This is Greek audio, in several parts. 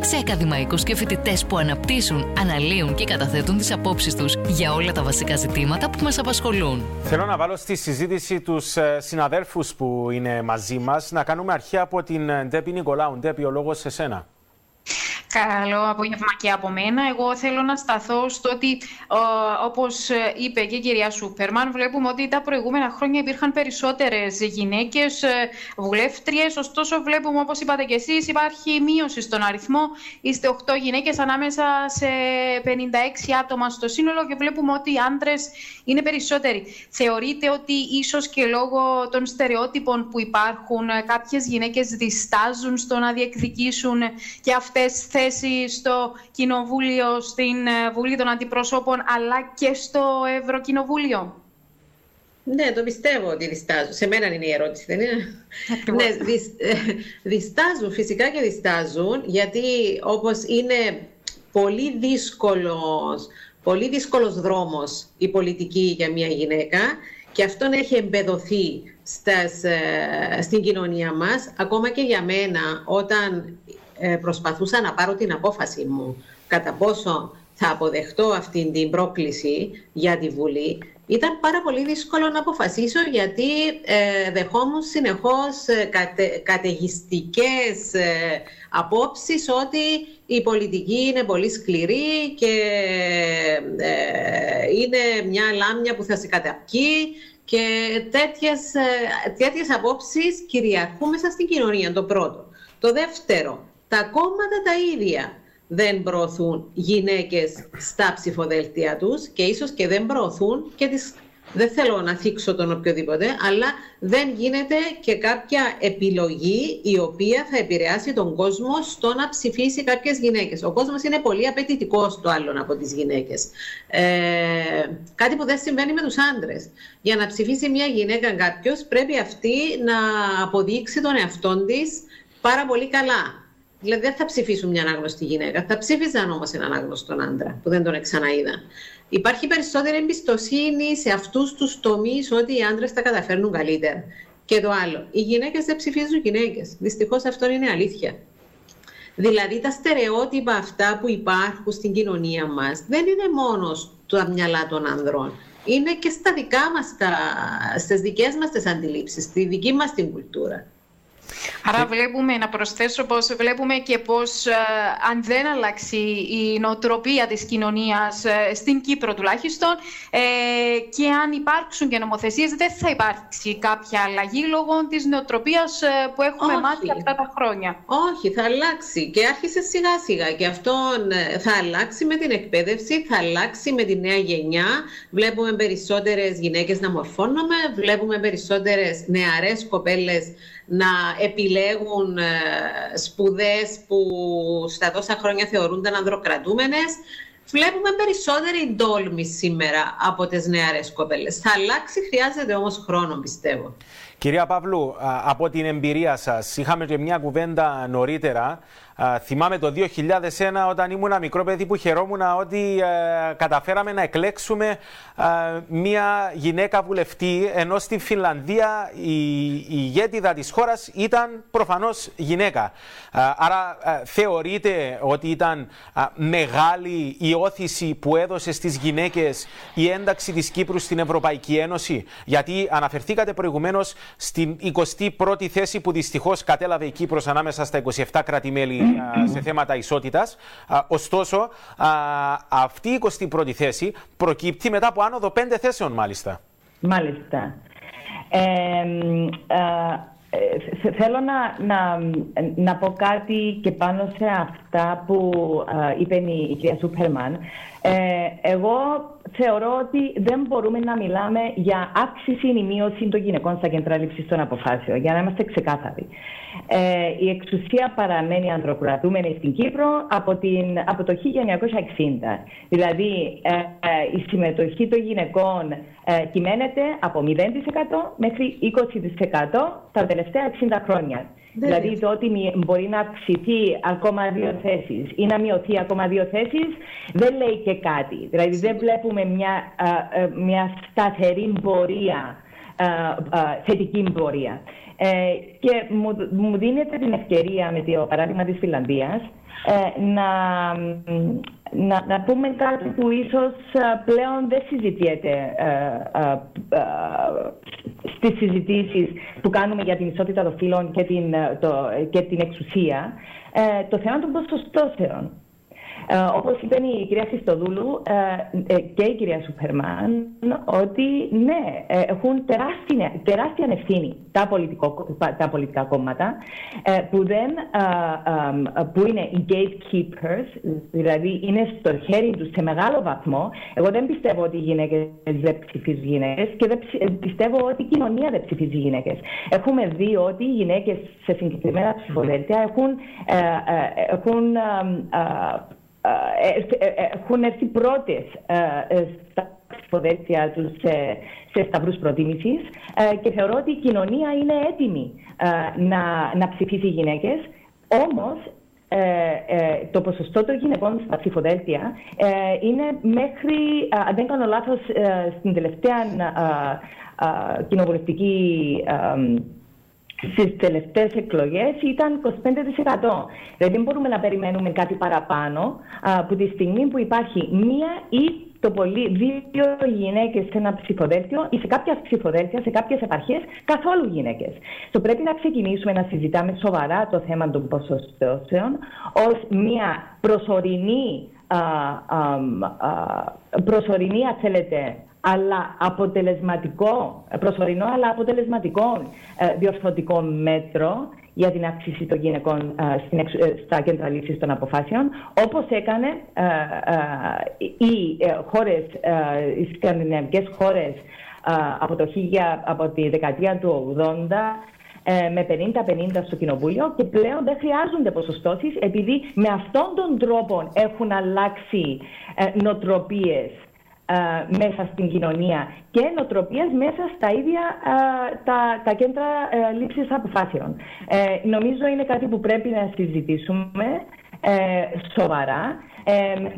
σε ακαδημαϊκούς και φοιτητές που αναπτύσσουν, αναλύουν και καταθέτουν τις απόψεις τους για όλα τα βασικά ζητήματα που μας απασχολούν. Θέλω να βάλω στη συζήτηση τους ε, συναδέλφους που είναι μαζί μας, να κάνουμε αρχή από την ε, Ντέπη Νικολάου. Ντέπη, ο λόγος σε σένα. Καλό απόγευμα και από μένα. Εγώ θέλω να σταθώ στο ότι, όπως είπε και η κυρία Σούπερμαν, βλέπουμε ότι τα προηγούμενα χρόνια υπήρχαν περισσότερες γυναίκες ε, βουλεύτριες, ωστόσο βλέπουμε, όπως είπατε και εσείς, υπάρχει μείωση στον αριθμό. Είστε 8 γυναίκες ανάμεσα σε 56 άτομα στο σύνολο και βλέπουμε ότι οι άντρες είναι περισσότεροι. Θεωρείτε ότι ίσως και λόγω των στερεότυπων που υπάρχουν κάποιες γυναίκες διστάζουν στο να διεκδικήσουν και αυτές θέση στο Κοινοβούλιο, στην ε, Βουλή των Αντιπροσώπων, αλλά και στο Ευρωκοινοβούλιο; Ναι, το πιστεύω ότι διστάζουν. Σε μένα είναι η ερώτηση, δεν είναι; Ναι, ε, διστάζουν, φυσικά και διστάζουν, γιατί όπως είναι πολύ δύσκολος, πολύ δύσκολος δρόμος η πολιτική για μια γυναίκα και αυτόν έχει εμπεδοθεί στας, ε, στην κοινωνία μας, ακόμα και για μένα, όταν ε, προσπαθούσα να πάρω την απόφαση μου κατά πόσο θα αποδεχτώ αυτή την πρόκληση για τη Βουλή, ήταν πάρα πολύ δύσκολο να αποφασίσω γιατί ε, δεχόμουν συνεχώς ε, κατε, καταιγιστικές ε, απόψεις ότι η πολιτική είναι πολύ σκληρή και ε, είναι μια λάμια που θα σε καταπκεί και τέτοιες, τέτοιες απόψεις κυριαρχούν μέσα στην κοινωνία, το πρώτο. Το δεύτερο, τα κόμματα τα ίδια δεν προωθούν γυναίκες στα ψηφοδέλτια τους και ίσως και δεν προωθούν και τις... Δεν θέλω να θίξω τον οποιοδήποτε, αλλά δεν γίνεται και κάποια επιλογή η οποία θα επηρεάσει τον κόσμο στο να ψηφίσει κάποιες γυναίκες. Ο κόσμος είναι πολύ απαιτητικός στο άλλον από τις γυναίκες. Ε, κάτι που δεν συμβαίνει με τους άντρες. Για να ψηφίσει μια γυναίκα κάποιος πρέπει αυτή να αποδείξει τον εαυτό της πάρα πολύ καλά. Δηλαδή δεν θα ψηφίσουν μια ανάγνωστη γυναίκα, θα ψήφιζαν όμως έναν άγνωστον άντρα που δεν τον ξαναείδαν. Υπάρχει περισσότερη εμπιστοσύνη σε αυτούς τους τομείς ότι οι άντρες τα καταφέρνουν καλύτερα. Και το άλλο, οι γυναίκες δεν ψηφίζουν γυναίκες. Δυστυχώς αυτό είναι αλήθεια. Δηλαδή τα στερεότυπα αυτά που υπάρχουν στην κοινωνία μας δεν είναι μόνο στα μυαλά των ανδρών. Είναι και στα δικά μας, στις δικές μας τις αντιλήψεις, στη δική μας την κουλτούρα. Άρα βλέπουμε, να προσθέσω πως βλέπουμε και πως ε, αν δεν αλλάξει η νοοτροπία της κοινωνίας ε, στην Κύπρο τουλάχιστον ε, και αν υπάρξουν και νομοθεσίες δεν θα υπάρξει κάποια αλλαγή λόγω της νοοτροπίας που έχουμε Όχι. μάθει αυτά τα χρόνια. Όχι, θα αλλάξει και άρχισε σιγά σιγά και αυτό θα αλλάξει με την εκπαίδευση, θα αλλάξει με τη νέα γενιά. Βλέπουμε περισσότερες γυναίκες να μορφώνουμε, βλέπουμε περισσότερες νεαρές κοπέλες να επιλέγουν ε, σπουδές που στα τόσα χρόνια θεωρούνταν ανδροκρατούμενες. Βλέπουμε περισσότερη τόλμη σήμερα από τις νεαρές κοπέλες. Θα αλλάξει, χρειάζεται όμως χρόνο πιστεύω. Κυρία Παύλου, από την εμπειρία σας, είχαμε και μια κουβέντα νωρίτερα θυμάμαι το 2001 όταν ήμουν μικρό παιδί που χαιρόμουν ότι ε, καταφέραμε να εκλέξουμε μια γυναίκα βουλευτή ενώ στη Φινλανδία η, η ηγέτιδα της χώρας ήταν προφανώς γυναίκα. άρα θεωρείτε ότι ήταν μεγάλη η όθηση που έδωσε στις γυναίκες η ένταξη της Κύπρου στην Ευρωπαϊκή Ένωση γιατί αναφερθήκατε προηγουμένως στην 21η θέση που δυστυχώς κατέλαβε η Κύπρος ανάμεσα στα 27 κράτη-μέλη σε θέματα ισότητας. Ωστόσο, αυτή η 21η θέση προκύπτει μετά από άνοδο πέντε θέσεων, μάλιστα. Μάλιστα. Ε, θέλω να, να, να πω κάτι και πάνω σε αυτά που είπε η κυρία Σούπερμαν. Ε, εγώ θεωρώ ότι δεν μπορούμε να μιλάμε για αύξηση ή μείωση των γυναικών στα κέντρα λήψης των αποφάσεων, για να είμαστε ξεκάθαροι. Ε, η εξουσία παραμένει ανδροκρατούμενη στην Κύπρο από, την, από το 1960. Δηλαδή, ε, ε, η συμμετοχή των γυναικών ε, κυμαίνεται από 0% μέχρι 20% τα τελευταία 60 χρόνια. Δηλαδή το ότι μπορεί να αυξηθεί ακόμα δύο θέσεις ή να μειωθεί ακόμα δύο θέσεις δεν λέει και κάτι. Δηλαδή δεν βλέπουμε μια, μια σταθερή πορεία, θετική πορεία. Ε, και μου, μου δίνεται την ευκαιρία με το παράδειγμα της Φιλανδίας ε, να, να, να πούμε κάτι που ίσως πλέον δεν συζητιέται ε, στις συζητήσεις που κάνουμε για την ισότητα των φύλων και την, το, και την εξουσία, το θέμα των ποσοστώσεων. Ε, όπως είπε η κυρία Χριστοδούλου ε, ε, και η κυρία Σουπερμάν, ότι ναι, έχουν τεράστια, τεράστια ευθύνη τα, πολιτικό, τα πολιτικά κόμματα που, δεν, που είναι οι gatekeepers, δηλαδή είναι στο χέρι τους σε μεγάλο βαθμό. Εγώ δεν πιστεύω ότι οι γυναίκες δεν ψηφίζουν γυναίκες και δεν πιστεύω ότι η κοινωνία δεν ψηφίζει γυναίκες. Έχουμε δει ότι οι γυναίκες σε συγκεκριμένα ψηφοδέλτια έχουν, έχουν ε, ε, ε, έχουν έρθει πρώτες στα ψηφοδέλτια τους σε, σε σταυρούς προτίμησης και θεωρώ ότι η κοινωνία είναι έτοιμη να, να ψηφίσει γυναίκες. Όμως το ποσοστό των γυναικών στα ψηφοδέλτια είναι μέχρι, αν δεν κάνω λάθος, στην τελευταία κοινοβουλευτική Στις τελευταίες εκλογές ήταν 25%. Δηλαδή δεν μπορούμε να περιμένουμε κάτι παραπάνω από τη στιγμή που υπάρχει μία ή το πολύ δύο γυναίκες σε ένα ψηφοδέλτιο ή σε κάποια ψηφοδέλτια, σε κάποιες επαρχίες, καθόλου γυναίκες. Το πρέπει να ξεκινήσουμε να συζητάμε σοβαρά το θέμα των ποσοστώσεων ως μία προσωρινή, α, α, προσωρινή, αν θέλετε, αλλά αποτελεσματικό, προσωρινό αλλά αποτελεσματικό ε, διορθωτικό μέτρο για την αύξηση των γυναικών ε, ε, στα κέντρα λήψης των αποφάσεων, όπως έκανε οι χώρες, οι σκανδιναβικές χώρες από, το, από τη δεκαετία του 80 με 50-50 στο Κοινοβούλιο και πλέον δεν χρειάζονται ποσοστώσεις επειδή με αυτόν τον τρόπο έχουν αλλάξει νοτροπίες ε, μέσα στην κοινωνία και νοοτροπίες μέσα στα ίδια ε, τα, τα κέντρα ε, λήψης αποφάσεων. νομίζω είναι κάτι που πρέπει να συζητήσουμε σοβαρά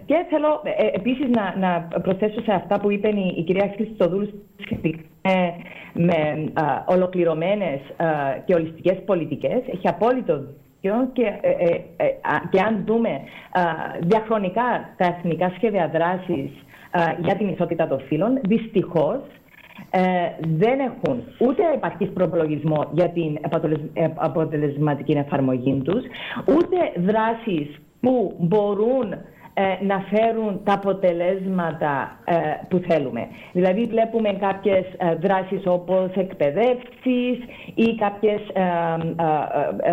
και θέλω επίσης να, να προσθέσω σε αυτά που είπε η, κυρία Χριστοδούλου με ολοκληρωμένες και ολιστικές πολιτικές. Έχει απόλυτο και, και αν δούμε διαχρονικά τα εθνικά σχέδια δράσης για την ισότητα των φύλων, δυστυχώς ε, δεν έχουν ούτε επαρκής προπολογισμό για την ε, αποτελεσματική εφαρμογή τους, ούτε δράσεις που μπορούν ε, να φέρουν τα αποτελέσματα που θέλουμε. Δηλαδή βλέπουμε κάποιες δράσεις όπως εκπαιδεύσεις ή κάποιες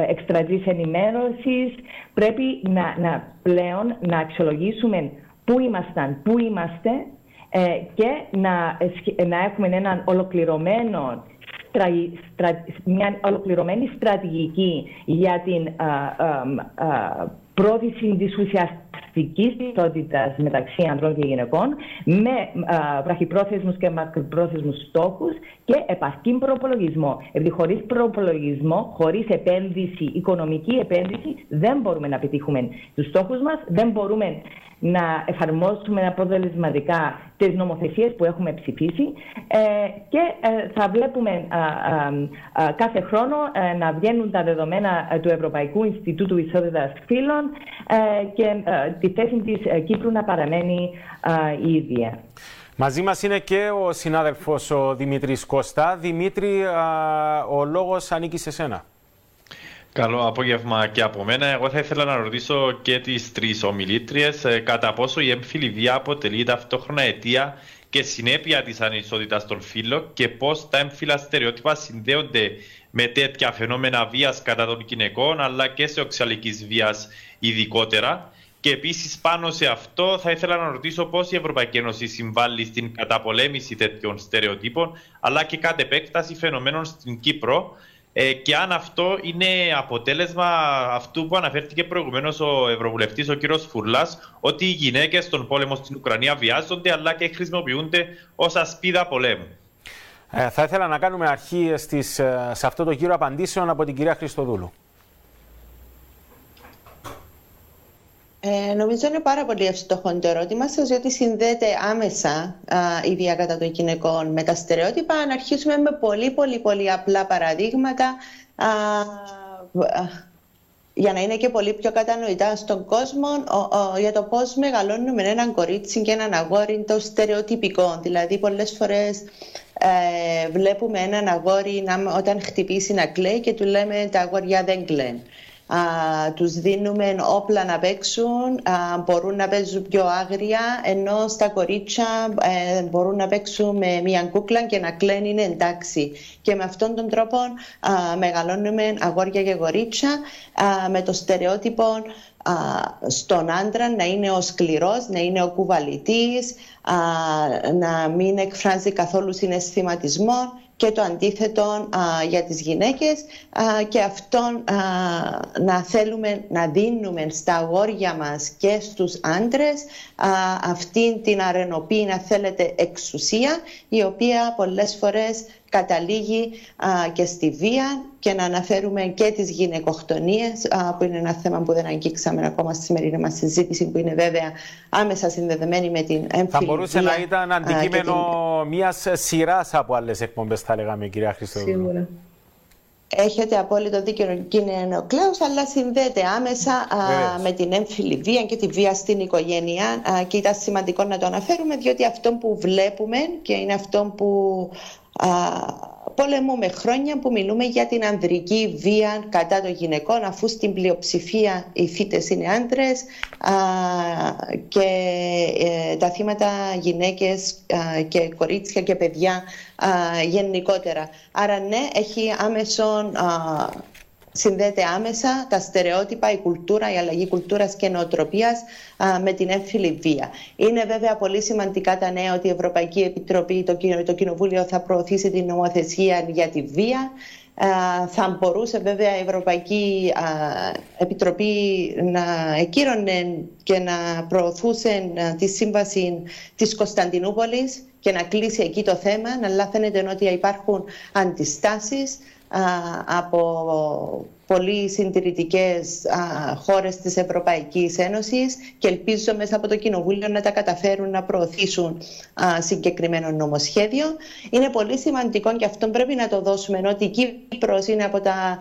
εκστρατείες ενημέρωσης. Πρέπει να, να πλέον να αξιολογήσουμε πού ήμασταν, πού είμαστε ε, και να, να έχουμε έναν ολοκληρωμένο μια ολοκληρωμένη στρατηγική για την πρόθεση της ουσιαστικής ισότητας μεταξύ ανδρών και γυναικών με βραχυπρόθεσμους και μακροπρόθεσμους στόχους και επαρκή προπολογισμό. Επειδή χωρίς προπολογισμό, χωρίς επένδυση, οικονομική επένδυση, δεν μπορούμε να πετύχουμε τους στόχους μας, δεν μπορούμε να εφαρμόσουμε αποτελεσματικά τις νομοθεσίες που έχουμε ψηφίσει ε, και ε, θα βλέπουμε κάθε χρόνο ε, να βγαίνουν τα δεδομένα του Ευρωπαϊκού Ινστιτούτου Ισότητας Φύλων και τη θέση της Κύπρου να παραμένει η ίδια. Μαζί μας είναι και ο συνάδελφος ο Δημήτρης Κώστα. Δημήτρη, ο λόγος ανήκει σε σένα. Καλό απόγευμα και από μένα. Εγώ θα ήθελα να ρωτήσω και τις τρεις ομιλήτριες ε, κατά πόσο η έμφυλη βία αποτελεί ταυτόχρονα αιτία και συνέπεια της ανισότητας των φύλων και πώς τα έμφυλα στερεότυπα συνδέονται με τέτοια φαινόμενα βίας κατά των γυναικών αλλά και σε οξυαλικής βίας ειδικότερα. Και επίσης πάνω σε αυτό θα ήθελα να ρωτήσω πώς η Ευρωπαϊκή Ένωση συμβάλλει στην καταπολέμηση τέτοιων στερεοτύπων, αλλά και κατ' επέκταση φαινομένων στην Κύπρο. Ε, και αν αυτό είναι αποτέλεσμα αυτού που αναφέρθηκε προηγουμένως ο Ευρωβουλευτής, ο κ. Φουρλάς, ότι οι γυναίκες στον πόλεμο στην Ουκρανία βιάζονται αλλά και χρησιμοποιούνται ως ασπίδα πολέμου. Ε, θα ήθελα να κάνουμε αρχή στις, ε, σε αυτό το γύρο απαντήσεων από την κυρία Χριστοδούλου. Ε, νομίζω είναι πάρα πολύ εύστοχο το ερώτημα σας, διότι συνδέεται άμεσα α, η βία κατά των γυναικών με τα στερεότυπα. Αν αρχίσουμε με πολύ πολύ πολύ απλά παραδείγματα α, για να είναι και πολύ πιο κατανοητά στον κόσμο για το πώς μεγαλώνουμε έναν κορίτσι και έναν αγόρι το στερεοτυπικό. Δηλαδή πολλές φορές ε, βλέπουμε έναν αγόρι να, όταν χτυπήσει να κλαίει και του λέμε τα αγόρια δεν κλαίνουν α, τους δίνουμε όπλα να παίξουν, α, μπορούν να παίζουν πιο άγρια, ενώ στα κορίτσια ε, μπορούν να παίξουν με μια κούκλα και να κλαίνουν είναι εντάξει. Και με αυτόν τον τρόπο α, μεγαλώνουμε αγόρια και κορίτσια με το στερεότυπο στον άντρα να είναι ο σκληρός, να είναι ο κουβαλητής, να μην εκφράζει καθόλου συναισθηματισμό και το αντίθετο για τις γυναίκες και αυτό να θέλουμε να δίνουμε στα αγόρια μας και στους άντρες αυτή την αρενοπή, να θέλετε, εξουσία η οποία πολλές φορές καταλήγει και στη βία και να αναφέρουμε και τις γυναικοκτονίες που είναι ένα θέμα που δεν αγγίξαμε ακόμα στη σημερινή μας συζήτηση που είναι βέβαια άμεσα συνδεδεμένη με την έμφυλη Θα μπορούσε να ήταν αντικείμενο την... μιας σειράς από άλλες εκπομπές θα λέγαμε κυρία Χριστοδούλου. Σίγουρα. Έχετε απόλυτο δίκιο και είναι ο κλέος, αλλά συνδέεται άμεσα α, με την έμφυλη βία και τη βία στην οικογένεια α, και ήταν σημαντικό να το αναφέρουμε διότι αυτό που βλέπουμε και είναι αυτό που πολεμούμε χρόνια που μιλούμε για την ανδρική βία κατά των γυναικών αφού στην πλειοψηφία οι φύτες είναι άντρες και ε, τα θύματα γυναίκες και κορίτσια και παιδιά γενικότερα. Άρα ναι, έχει άμεσον συνδέεται άμεσα τα στερεότυπα, η κουλτούρα, η αλλαγή κουλτούρας και νοοτροπίας με την έμφυλη βία. Είναι βέβαια πολύ σημαντικά τα νέα ότι η Ευρωπαϊκή Επιτροπή, το, το Κοινοβούλιο θα προωθήσει την νομοθεσία για τη βία. Θα μπορούσε βέβαια η Ευρωπαϊκή Επιτροπή να εκείρωνε και να προωθούσε τη σύμβαση της Κωνσταντινούπολης και να κλείσει εκεί το θέμα, αλλά φαίνεται ότι υπάρχουν αντιστάσεις από πολύ συντηρητικές χώρες της Ευρωπαϊκής Ένωσης και ελπίζω μέσα από το Κοινοβούλιο να τα καταφέρουν να προωθήσουν συγκεκριμένο νομοσχέδιο. Είναι πολύ σημαντικό και αυτό πρέπει να το δώσουμε ότι η Κύπρος είναι από τα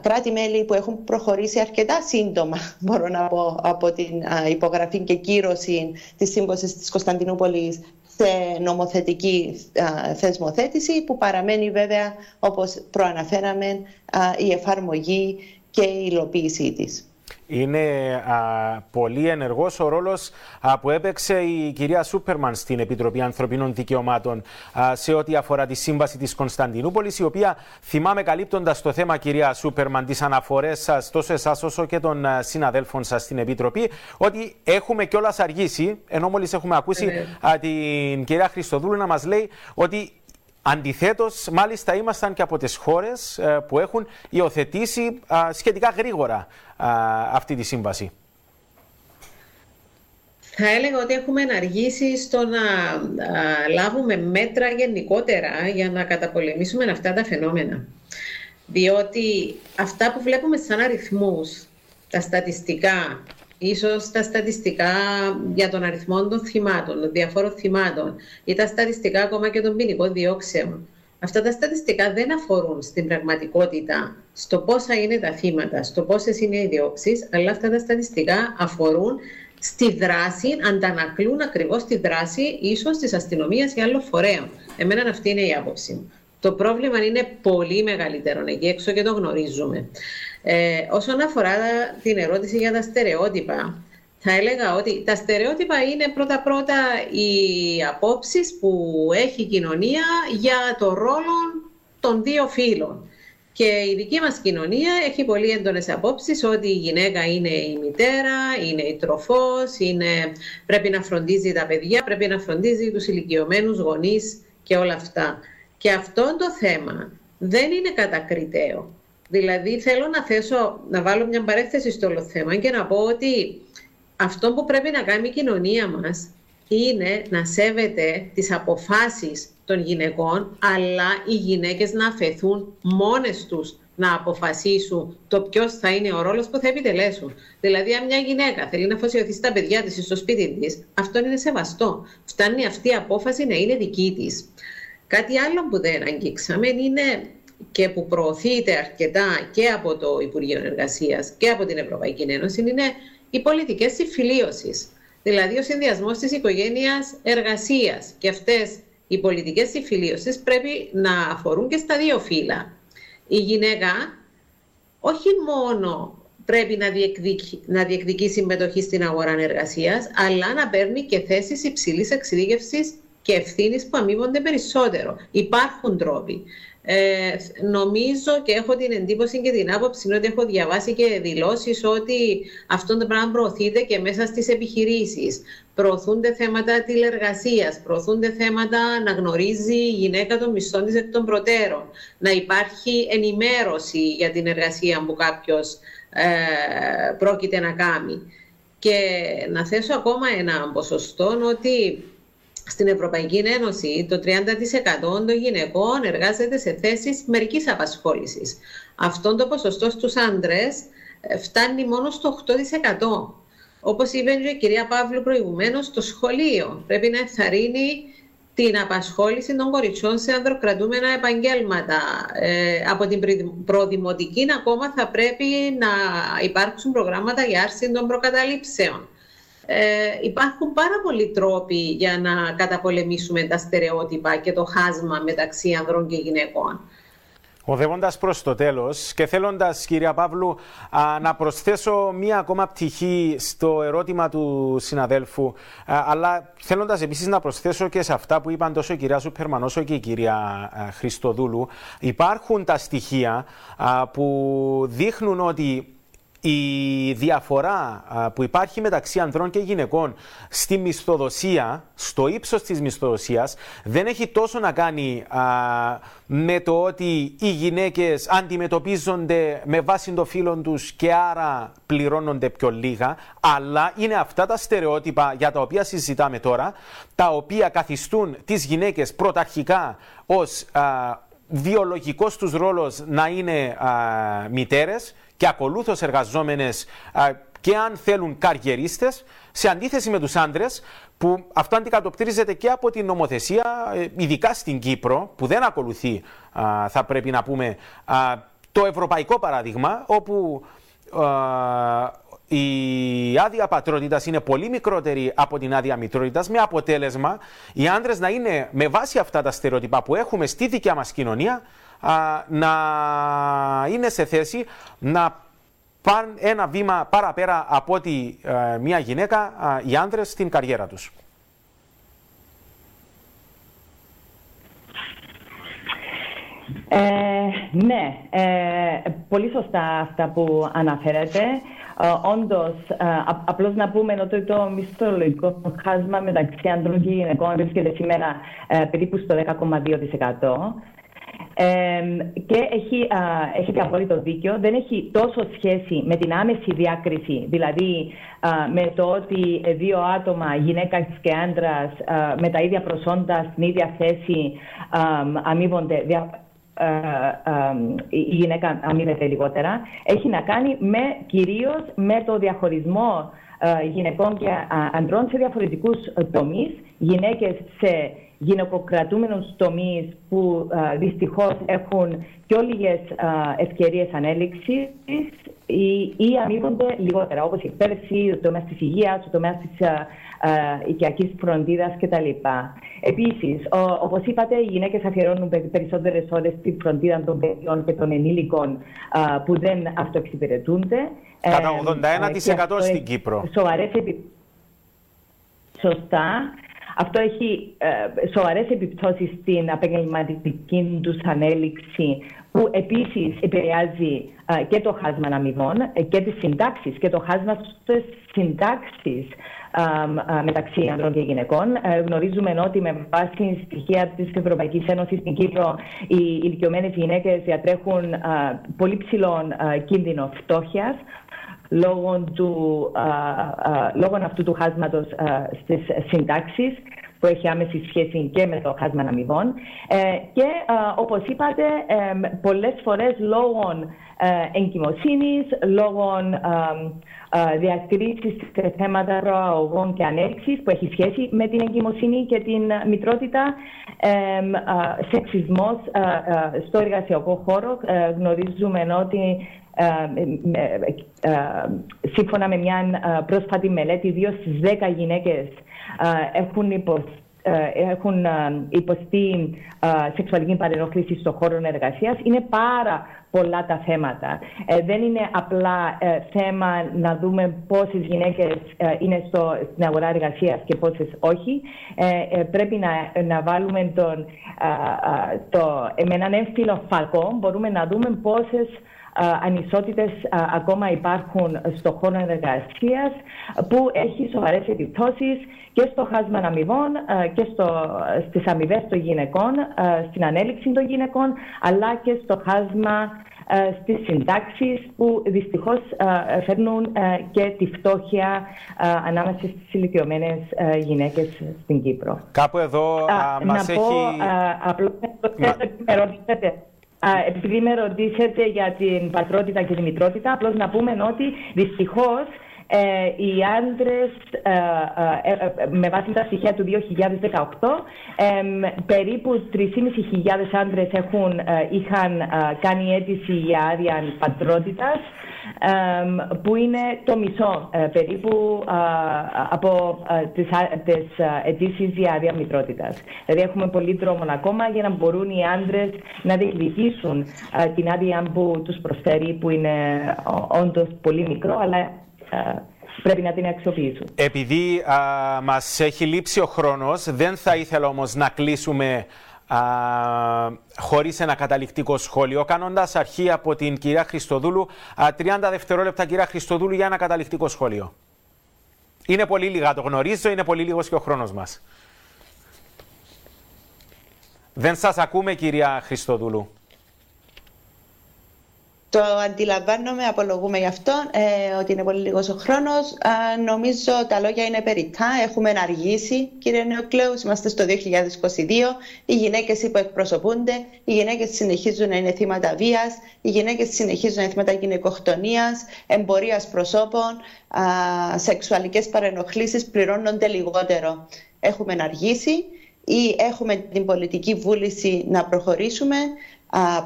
κράτη-μέλη που έχουν προχωρήσει αρκετά σύντομα, μπορώ να πω, από την υπογραφή και κύρωση της Σύμβασης της Κωνσταντινούπολης σε νομοθετική θεσμοθέτηση που παραμένει βέβαια όπως προαναφέραμε η εφαρμογή και η υλοποίησή της. Είναι α, πολύ ενεργός ο ρόλος α, που έπαιξε η κυρία Σούπερμαν στην Επιτροπή Ανθρωπίνων Δικαιωμάτων α, σε ό,τι αφορά τη σύμβαση της Κωνσταντινούπολης, η οποία θυμάμαι καλύπτοντας το θέμα κυρία Σούπερμαν τις αναφορές σας τόσο εσάς όσο και των συναδέλφων σας στην Επιτροπή ότι έχουμε κιόλας αργήσει, ενώ μόλις έχουμε ακούσει την κυρία Χριστοδούλου να μας λέει ότι Αντιθέτως, μάλιστα ήμασταν και από τις χώρες ε, που έχουν υιοθετήσει σχετικά γρήγορα αυτή τη σύμβαση. Θα έλεγα ότι έχουμε αργήσει στο να λάβουμε μέτρα γενικότερα για να καταπολεμήσουμε αυτά τα φαινόμενα. Διότι αυτά που βλέπουμε σαν αριθμούς, τα στατιστικά, ίσως τα στατιστικά για τον αριθμό των θυμάτων, των διαφόρων θυμάτων ή τα στατιστικά ακόμα και των ποινικών διώξεων. Αυτά τα στατιστικά δεν αφορούν στην πραγματικότητα στο πόσα είναι τα θύματα, στο πόσες είναι οι διώξεις, αλλά αυτά τα στατιστικά αφορούν στη δράση, αντανακλούν ακριβώς τη δράση ίσως της αστυνομίας ή άλλων φορέων. Εμένα αυτή είναι η άποψη μου. Το πρόβλημα είναι πολύ μεγαλύτερο εκεί έξω και το γνωρίζουμε. Ε, όσον αφορά την ερώτηση για τα στερεότυπα, θα έλεγα ότι τα στερεότυπα είναι πρώτα-πρώτα οι απόψεις που έχει η κοινωνία για το ρόλο των δύο φύλων. Και η δική μας κοινωνία έχει πολύ έντονες απόψεις ότι η γυναίκα είναι η μητέρα, είναι η τροφός, είναι, πρέπει να φροντίζει τα παιδιά, πρέπει να φροντίζει τους ηλικιωμένους γονείς και όλα αυτά. Και αυτό το θέμα δεν είναι κατακριτέο. Δηλαδή θέλω να θέσω, να βάλω μια παρέθεση στο όλο θέμα και να πω ότι αυτό που πρέπει να κάνει η κοινωνία μας είναι να σέβεται τις αποφάσεις των γυναικών, αλλά οι γυναίκες να αφαιθούν μόνες τους να αποφασίσουν το ποιος θα είναι ο ρόλος που θα επιτελέσουν. Δηλαδή, αν μια γυναίκα θέλει να αφοσιωθεί στα παιδιά της στο σπίτι της, αυτό είναι σεβαστό. Φτάνει αυτή η απόφαση να είναι δική της. Κάτι άλλο που δεν αγγίξαμε είναι και που προωθείται αρκετά και από το Υπουργείο Εργασίας και από την Ευρωπαϊκή Ένωση είναι οι πολιτικές συμφιλίωσης. Δηλαδή, ο συνδυασμός της οικογένειας εργασίας. Και αυτές οι πολιτικές συμφιλίωσει πρέπει να αφορούν και στα δύο φύλλα. Η γυναίκα όχι μόνο πρέπει να διεκδικεί, να διεκδικεί συμμετοχή στην αγορά εργασίας, αλλά να παίρνει και θέσεις υψηλής εξειδίκευσης και ευθύνης που αμείβονται περισσότερο. Υπάρχουν τρόποι. Ε, νομίζω και έχω την εντύπωση και την άποψη ότι έχω διαβάσει και δηλώσεις ότι αυτό το πράγμα προωθείται και μέσα στις επιχειρήσεις. Προωθούνται θέματα τηλεργασίας, προωθούνται θέματα να γνωρίζει η γυναίκα των μισθών της εκ των προτέρων, να υπάρχει ενημέρωση για την εργασία που κάποιος ε, πρόκειται να κάνει. Και να θέσω ακόμα ένα ποσοστό ότι στην Ευρωπαϊκή Ένωση το 30% των γυναικών εργάζεται σε θέσεις μερικής απασχόλησης. Αυτό το ποσοστό στους άντρες ε, φτάνει μόνο στο 8%. Όπως είπε και η κυρία Παύλου προηγουμένως, το σχολείο πρέπει να ενθαρρύνει την απασχόληση των κοριτσιών σε ανδροκρατούμενα επαγγέλματα. Ε, από την προδημοτική ακόμα θα πρέπει να υπάρξουν προγράμματα για άρση των προκαταλήψεων ε, υπάρχουν πάρα πολλοί τρόποι για να καταπολεμήσουμε τα στερεότυπα και το χάσμα μεταξύ ανδρών και γυναικών. Οδεύοντας προς το τέλος και θέλοντας, κυρία Παύλου, να προσθέσω μία ακόμα πτυχή στο ερώτημα του συναδέλφου, αλλά θέλοντας επίσης να προσθέσω και σε αυτά που είπαν τόσο η κυρία Σούπερμαν όσο και η κυρία Χριστοδούλου, υπάρχουν τα στοιχεία που δείχνουν ότι η διαφορά που υπάρχει μεταξύ ανδρών και γυναικών στη μισθοδοσία, στο ύψος της μισθοδοσίας, δεν έχει τόσο να κάνει με το ότι οι γυναίκες αντιμετωπίζονται με βάση το φύλλο τους και άρα πληρώνονται πιο λίγα, αλλά είναι αυτά τα στερεότυπα για τα οποία συζητάμε τώρα, τα οποία καθιστούν τις γυναίκες πρωταρχικά ως βιολογικός τους ρόλος να είναι α, μητέρες και ακολούθως εργαζόμενες και αν θέλουν καριερίστες, σε αντίθεση με τους άντρες που αυτό αντικατοπτρίζεται και από την νομοθεσία, ε, ειδικά στην Κύπρο, που δεν ακολουθεί, θα πρέπει να πούμε, το ευρωπαϊκό παράδειγμα, όπου η άδεια πατρότητας είναι πολύ μικρότερη από την άδεια μητρότητας, με αποτέλεσμα οι άντρες να είναι με βάση αυτά τα στερεότυπα που έχουμε στη δικιά μας κοινωνία να είναι σε θέση να πάνε ένα βήμα παραπέρα από ότι ε, μια γυναίκα, οι άντρες, στην καριέρα τους. Ε, ναι, ε, πολύ σωστά αυτά που αναφέρετε. Ε, Όντως, ε, απλώς να πούμε ότι το μισθολογικό χάσμα μεταξύ ανδρών και γυναικών βρίσκεται σήμερα ε, περίπου στο 10,2% και έχει, α, έχετε απόλυτο δίκιο. Δεν έχει τόσο σχέση με την άμεση διάκριση, δηλαδή με το ότι δύο άτομα, γυναίκας και άντρας, με τα ίδια προσόντα στην ίδια θέση αμείβονται. Η γυναίκα αμείβεται λιγότερα. Έχει να κάνει με, κυρίως με το διαχωρισμό γυναικών και αντρών σε διαφορετικούς τομείς. Γυναίκες σε γυναικοκρατούμενους τομείς που α, δυστυχώς έχουν πιο λίγες ευκαιρίες ανέλυξης ή, ή αμείβονται λιγότερα, όπως η εκπαίδευση, ο τομέας της υγείας, ο τομέας της α, οικιακής φροντίδας κτλ. Επίσης, όπως είπατε, οι γυναίκες αφιερώνουν περισσότερες ώρες στη φροντίδα των παιδιών και των ενήλικων που δεν αυτοεξυπηρετούνται. Κατά 81% στην Κύπρο. Σοβαρές επι... Σωστά. Αυτό έχει ε, σοβαρές επιπτώσεις στην επαγγελματική τους ανέλυξη που επίσης επηρεάζει ε, και το χάσμα αμοιβών ε, και τις συντάξεις και το χάσμα στις συντάξεις μεταξύ ανδρών και γυναικών. Γνωρίζουμε ότι με βάση στοιχεία της Ευρωπαϊκής Ένωσης στην Κύπρο, οι ηλικιωμένες γυναίκες διατρέχουν πολύ ψηλό κίνδυνο φτώχειας λόγω, του, λόγω αυτού του χάσματος στις συντάξεις που έχει άμεση σχέση και με το χάσμα αμοιβών. Ε, και όπως είπατε, ε, πολλές φορές λόγω ε, εγκυμοσύνης, λόγω διακρίσεις σε θέματα προαγωγών και ανέλυξης που έχει σχέση με την εγκυμοσύνη και την μητρότητα, σεξισμός στο εργασιακό χώρο. Γνωρίζουμε ότι σύμφωνα με μια πρόσφατη μελέτη, δύο στις δέκα γυναίκες έχουν υποστεί έχουν υποστεί σεξουαλική παρενόχληση στον χώρο εργασίας. Είναι πάρα πολλά τα θέματα. Ε, δεν είναι απλά ε, θέμα να δούμε πόσες γυναίκες ε, είναι στο, στην αγορά εργασίας και πόσες όχι. πρέπει να, να βάλουμε τον, το, με έναν έμφυλο φακό, μπορούμε να δούμε πόσες ανισότητες ακόμα υπάρχουν στο χώρο εργασίας που έχει σοβαρές επιπτώσεις και στο χάσμα αμοιβών και στο, στις αμοιβές των γυναικών, στην ανέλυξη των γυναικών αλλά και στο χάσμα στις συντάξεις που δυστυχώς φέρνουν και τη φτώχεια ανάμεσα στις ηλικιωμένες γυναίκες στην Κύπρο. Κάπου εδώ μας να έχει... Πω, απλώς με ρωτήσετε επειδή με ρωτήσετε για την πατρότητα και τη μητρότητα, απλώς να πούμε ότι δυστυχώς ε, οι άντρες, ε, ε, με βάση τα στοιχεία του 2018, περίπου 3.500 άντρες είχαν κάνει αίτηση για άδεια πατρότητας, που είναι το μισό περίπου από τις, τις αιτήσεις για άδεια μητρότητας. Δηλαδή έχουμε πολύ δρόμο ακόμα για να μπορούν οι άντρες να διεκδικήσουν την άδεια που τους προσφέρει, που είναι όντως πολύ μικρό, αλλά πρέπει να την αξιοποιήσουν. Επειδή α, μας έχει λείψει ο χρόνος, δεν θα ήθελα όμως να κλείσουμε α, χωρίς ένα καταληκτικό σχόλιο, κάνοντας αρχή από την κυρία Χριστοδούλου. Α, 30 δευτερόλεπτα κυρία Χριστοδούλου για ένα καταληκτικό σχόλιο. Είναι πολύ λίγα, το γνωρίζω, είναι πολύ λίγος και ο χρόνος μας. Δεν σας ακούμε κυρία Χριστοδούλου. Το αντιλαμβάνομαι, απολογούμε γι' αυτό, ε, ότι είναι πολύ λίγος ο χρόνος. Ε, νομίζω τα λόγια είναι περιττά. Έχουμε αργήσει, κύριε Νεοκλέους. Είμαστε στο 2022. Οι γυναίκες υποεκπροσωπούνται. Οι γυναίκες συνεχίζουν να είναι θύματα βίας. Οι γυναίκες συνεχίζουν να είναι θύματα γυναικοκτονίας, εμπορίας προσώπων, ε, σεξουαλικές παρενοχλήσεις πληρώνονται λιγότερο. Έχουμε αργήσει ή έχουμε την πολιτική βούληση να προχωρήσουμε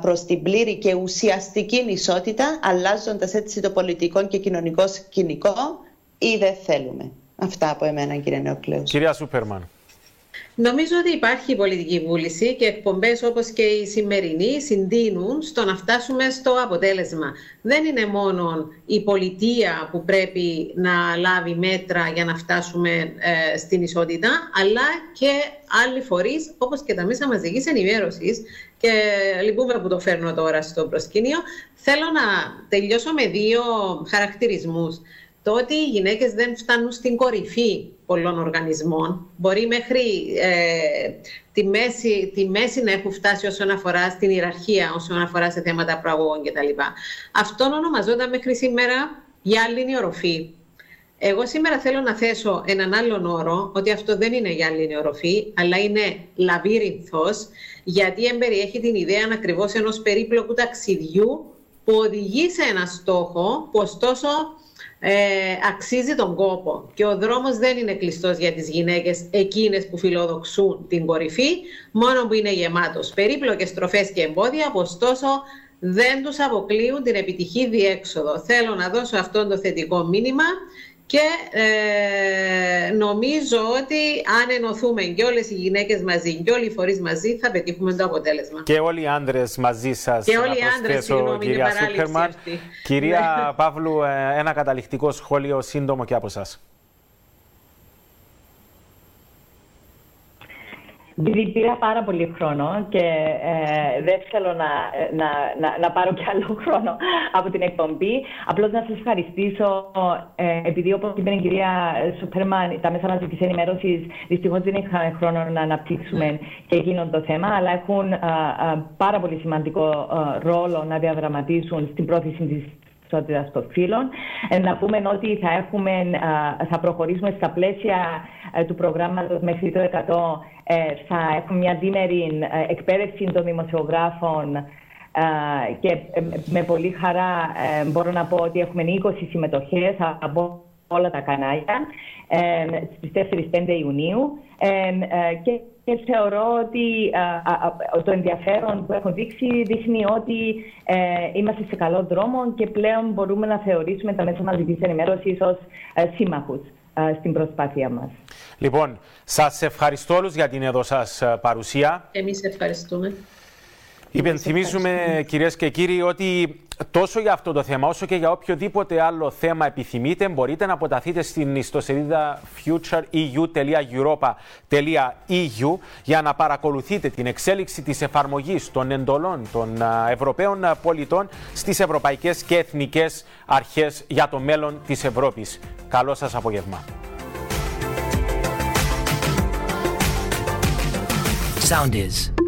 προς την πλήρη και ουσιαστική ισότητα, αλλάζοντας έτσι το πολιτικό και κοινωνικό σκηνικό ή δεν θέλουμε. Αυτά από εμένα κύριε Νεοκλέους. Κυρία Σούπερμαν. Νομίζω ότι υπάρχει πολιτική βούληση και εκπομπές όπως και η σημερινή συντείνουν στο να φτάσουμε στο αποτέλεσμα. Δεν είναι μόνο η πολιτεία που πρέπει να λάβει μέτρα για να φτάσουμε ε, στην ισότητα, αλλά και άλλοι φορείς όπως και τα μέσα μαζικής ενημέρωσης. Και λυπούμε που το φέρνω τώρα στο προσκήνιο. Θέλω να τελειώσω με δύο χαρακτηρισμούς το ότι οι γυναίκες δεν φτάνουν στην κορυφή πολλών οργανισμών, μπορεί μέχρι ε, τη, μέση, τη μέση να έχουν φτάσει όσον αφορά στην ιεραρχία, όσον αφορά σε θέματα προαγωγών κτλ. Αυτό ονομαζόταν μέχρι σήμερα γυάλινη οροφή. Εγώ σήμερα θέλω να θέσω έναν άλλον όρο, ότι αυτό δεν είναι γυάλινη οροφή, αλλά είναι λαβύρινθος, γιατί εμπεριέχει την ιδέα ακριβώς ενός περίπλοκου ταξιδιού που οδηγεί σε ένα στόχο, που ωστόσο ε, αξίζει τον κόπο και ο δρόμος δεν είναι κλειστός για τις γυναίκες εκείνες που φιλοδοξούν την κορυφή, μόνο που είναι γεμάτος περίπλοκες στροφές και εμπόδια, που ωστόσο δεν τους αποκλείουν την επιτυχή διέξοδο. Θέλω να δώσω αυτό το θετικό μήνυμα και ε, νομίζω ότι αν ενωθούμε και όλες οι γυναίκες μαζί και όλοι οι φορείς μαζί, θα πετύχουμε το αποτέλεσμα. Και όλοι οι άντρες μαζί σας. Και όλοι οι άντρες, συγγνώμη, κυρία Σούπερμαν. Κυρία Παύλου, ε, ένα καταληκτικό σχόλιο σύντομο και από εσά. Επειδή πήρα πάρα πολύ χρόνο και ε, δεν θέλω να, να, να, να, πάρω κι άλλο χρόνο από την εκπομπή. Απλώς να σας ευχαριστήσω, ε, επειδή όπως είπε η κυρία Σούπερμαν, τα μέσα μαζικής ενημέρωσης δυστυχώς δεν είχαμε χρόνο να αναπτύξουμε και εκείνο το θέμα, αλλά έχουν πάρα πολύ σημαντικό ρόλο να διαδραματίσουν στην πρόθεση της ισότητα των φύλων. Ε, να πούμε ότι θα, έχουμε, θα προχωρήσουμε στα πλαίσια ε, του προγράμματος μέχρι το 100 ε, θα έχουμε μια δίμερη εκπαίδευση των δημοσιογράφων και με πολύ χαρά μπορώ να πω ότι έχουμε 20 συμμετοχές από όλα τα κανάλια στις 4-5 Ιουνίου και και θεωρώ ότι το ενδιαφέρον που έχουν δείξει δείχνει ότι ε, είμαστε σε καλό δρόμο και πλέον μπορούμε να θεωρήσουμε τα μέσα μαζικής ενημέρωσης ως ε, σύμμαχους στην προσπάθεια μας. Λοιπόν, σας ευχαριστώ όλους για την εδώ σας παρουσία. Εμείς ευχαριστούμε. Υπενθυμίζουμε κυρίες και κύριοι ότι τόσο για αυτό το θέμα όσο και για οποιοδήποτε άλλο θέμα επιθυμείτε μπορείτε να αποταθείτε στην ιστοσελίδα futureeu.europa.eu για να παρακολουθείτε την εξέλιξη της εφαρμογής των εντολών των Ευρωπαίων πολιτών στις ευρωπαϊκές και εθνικές αρχές για το μέλλον της Ευρώπης. Καλό σας απόγευμα. Sound is.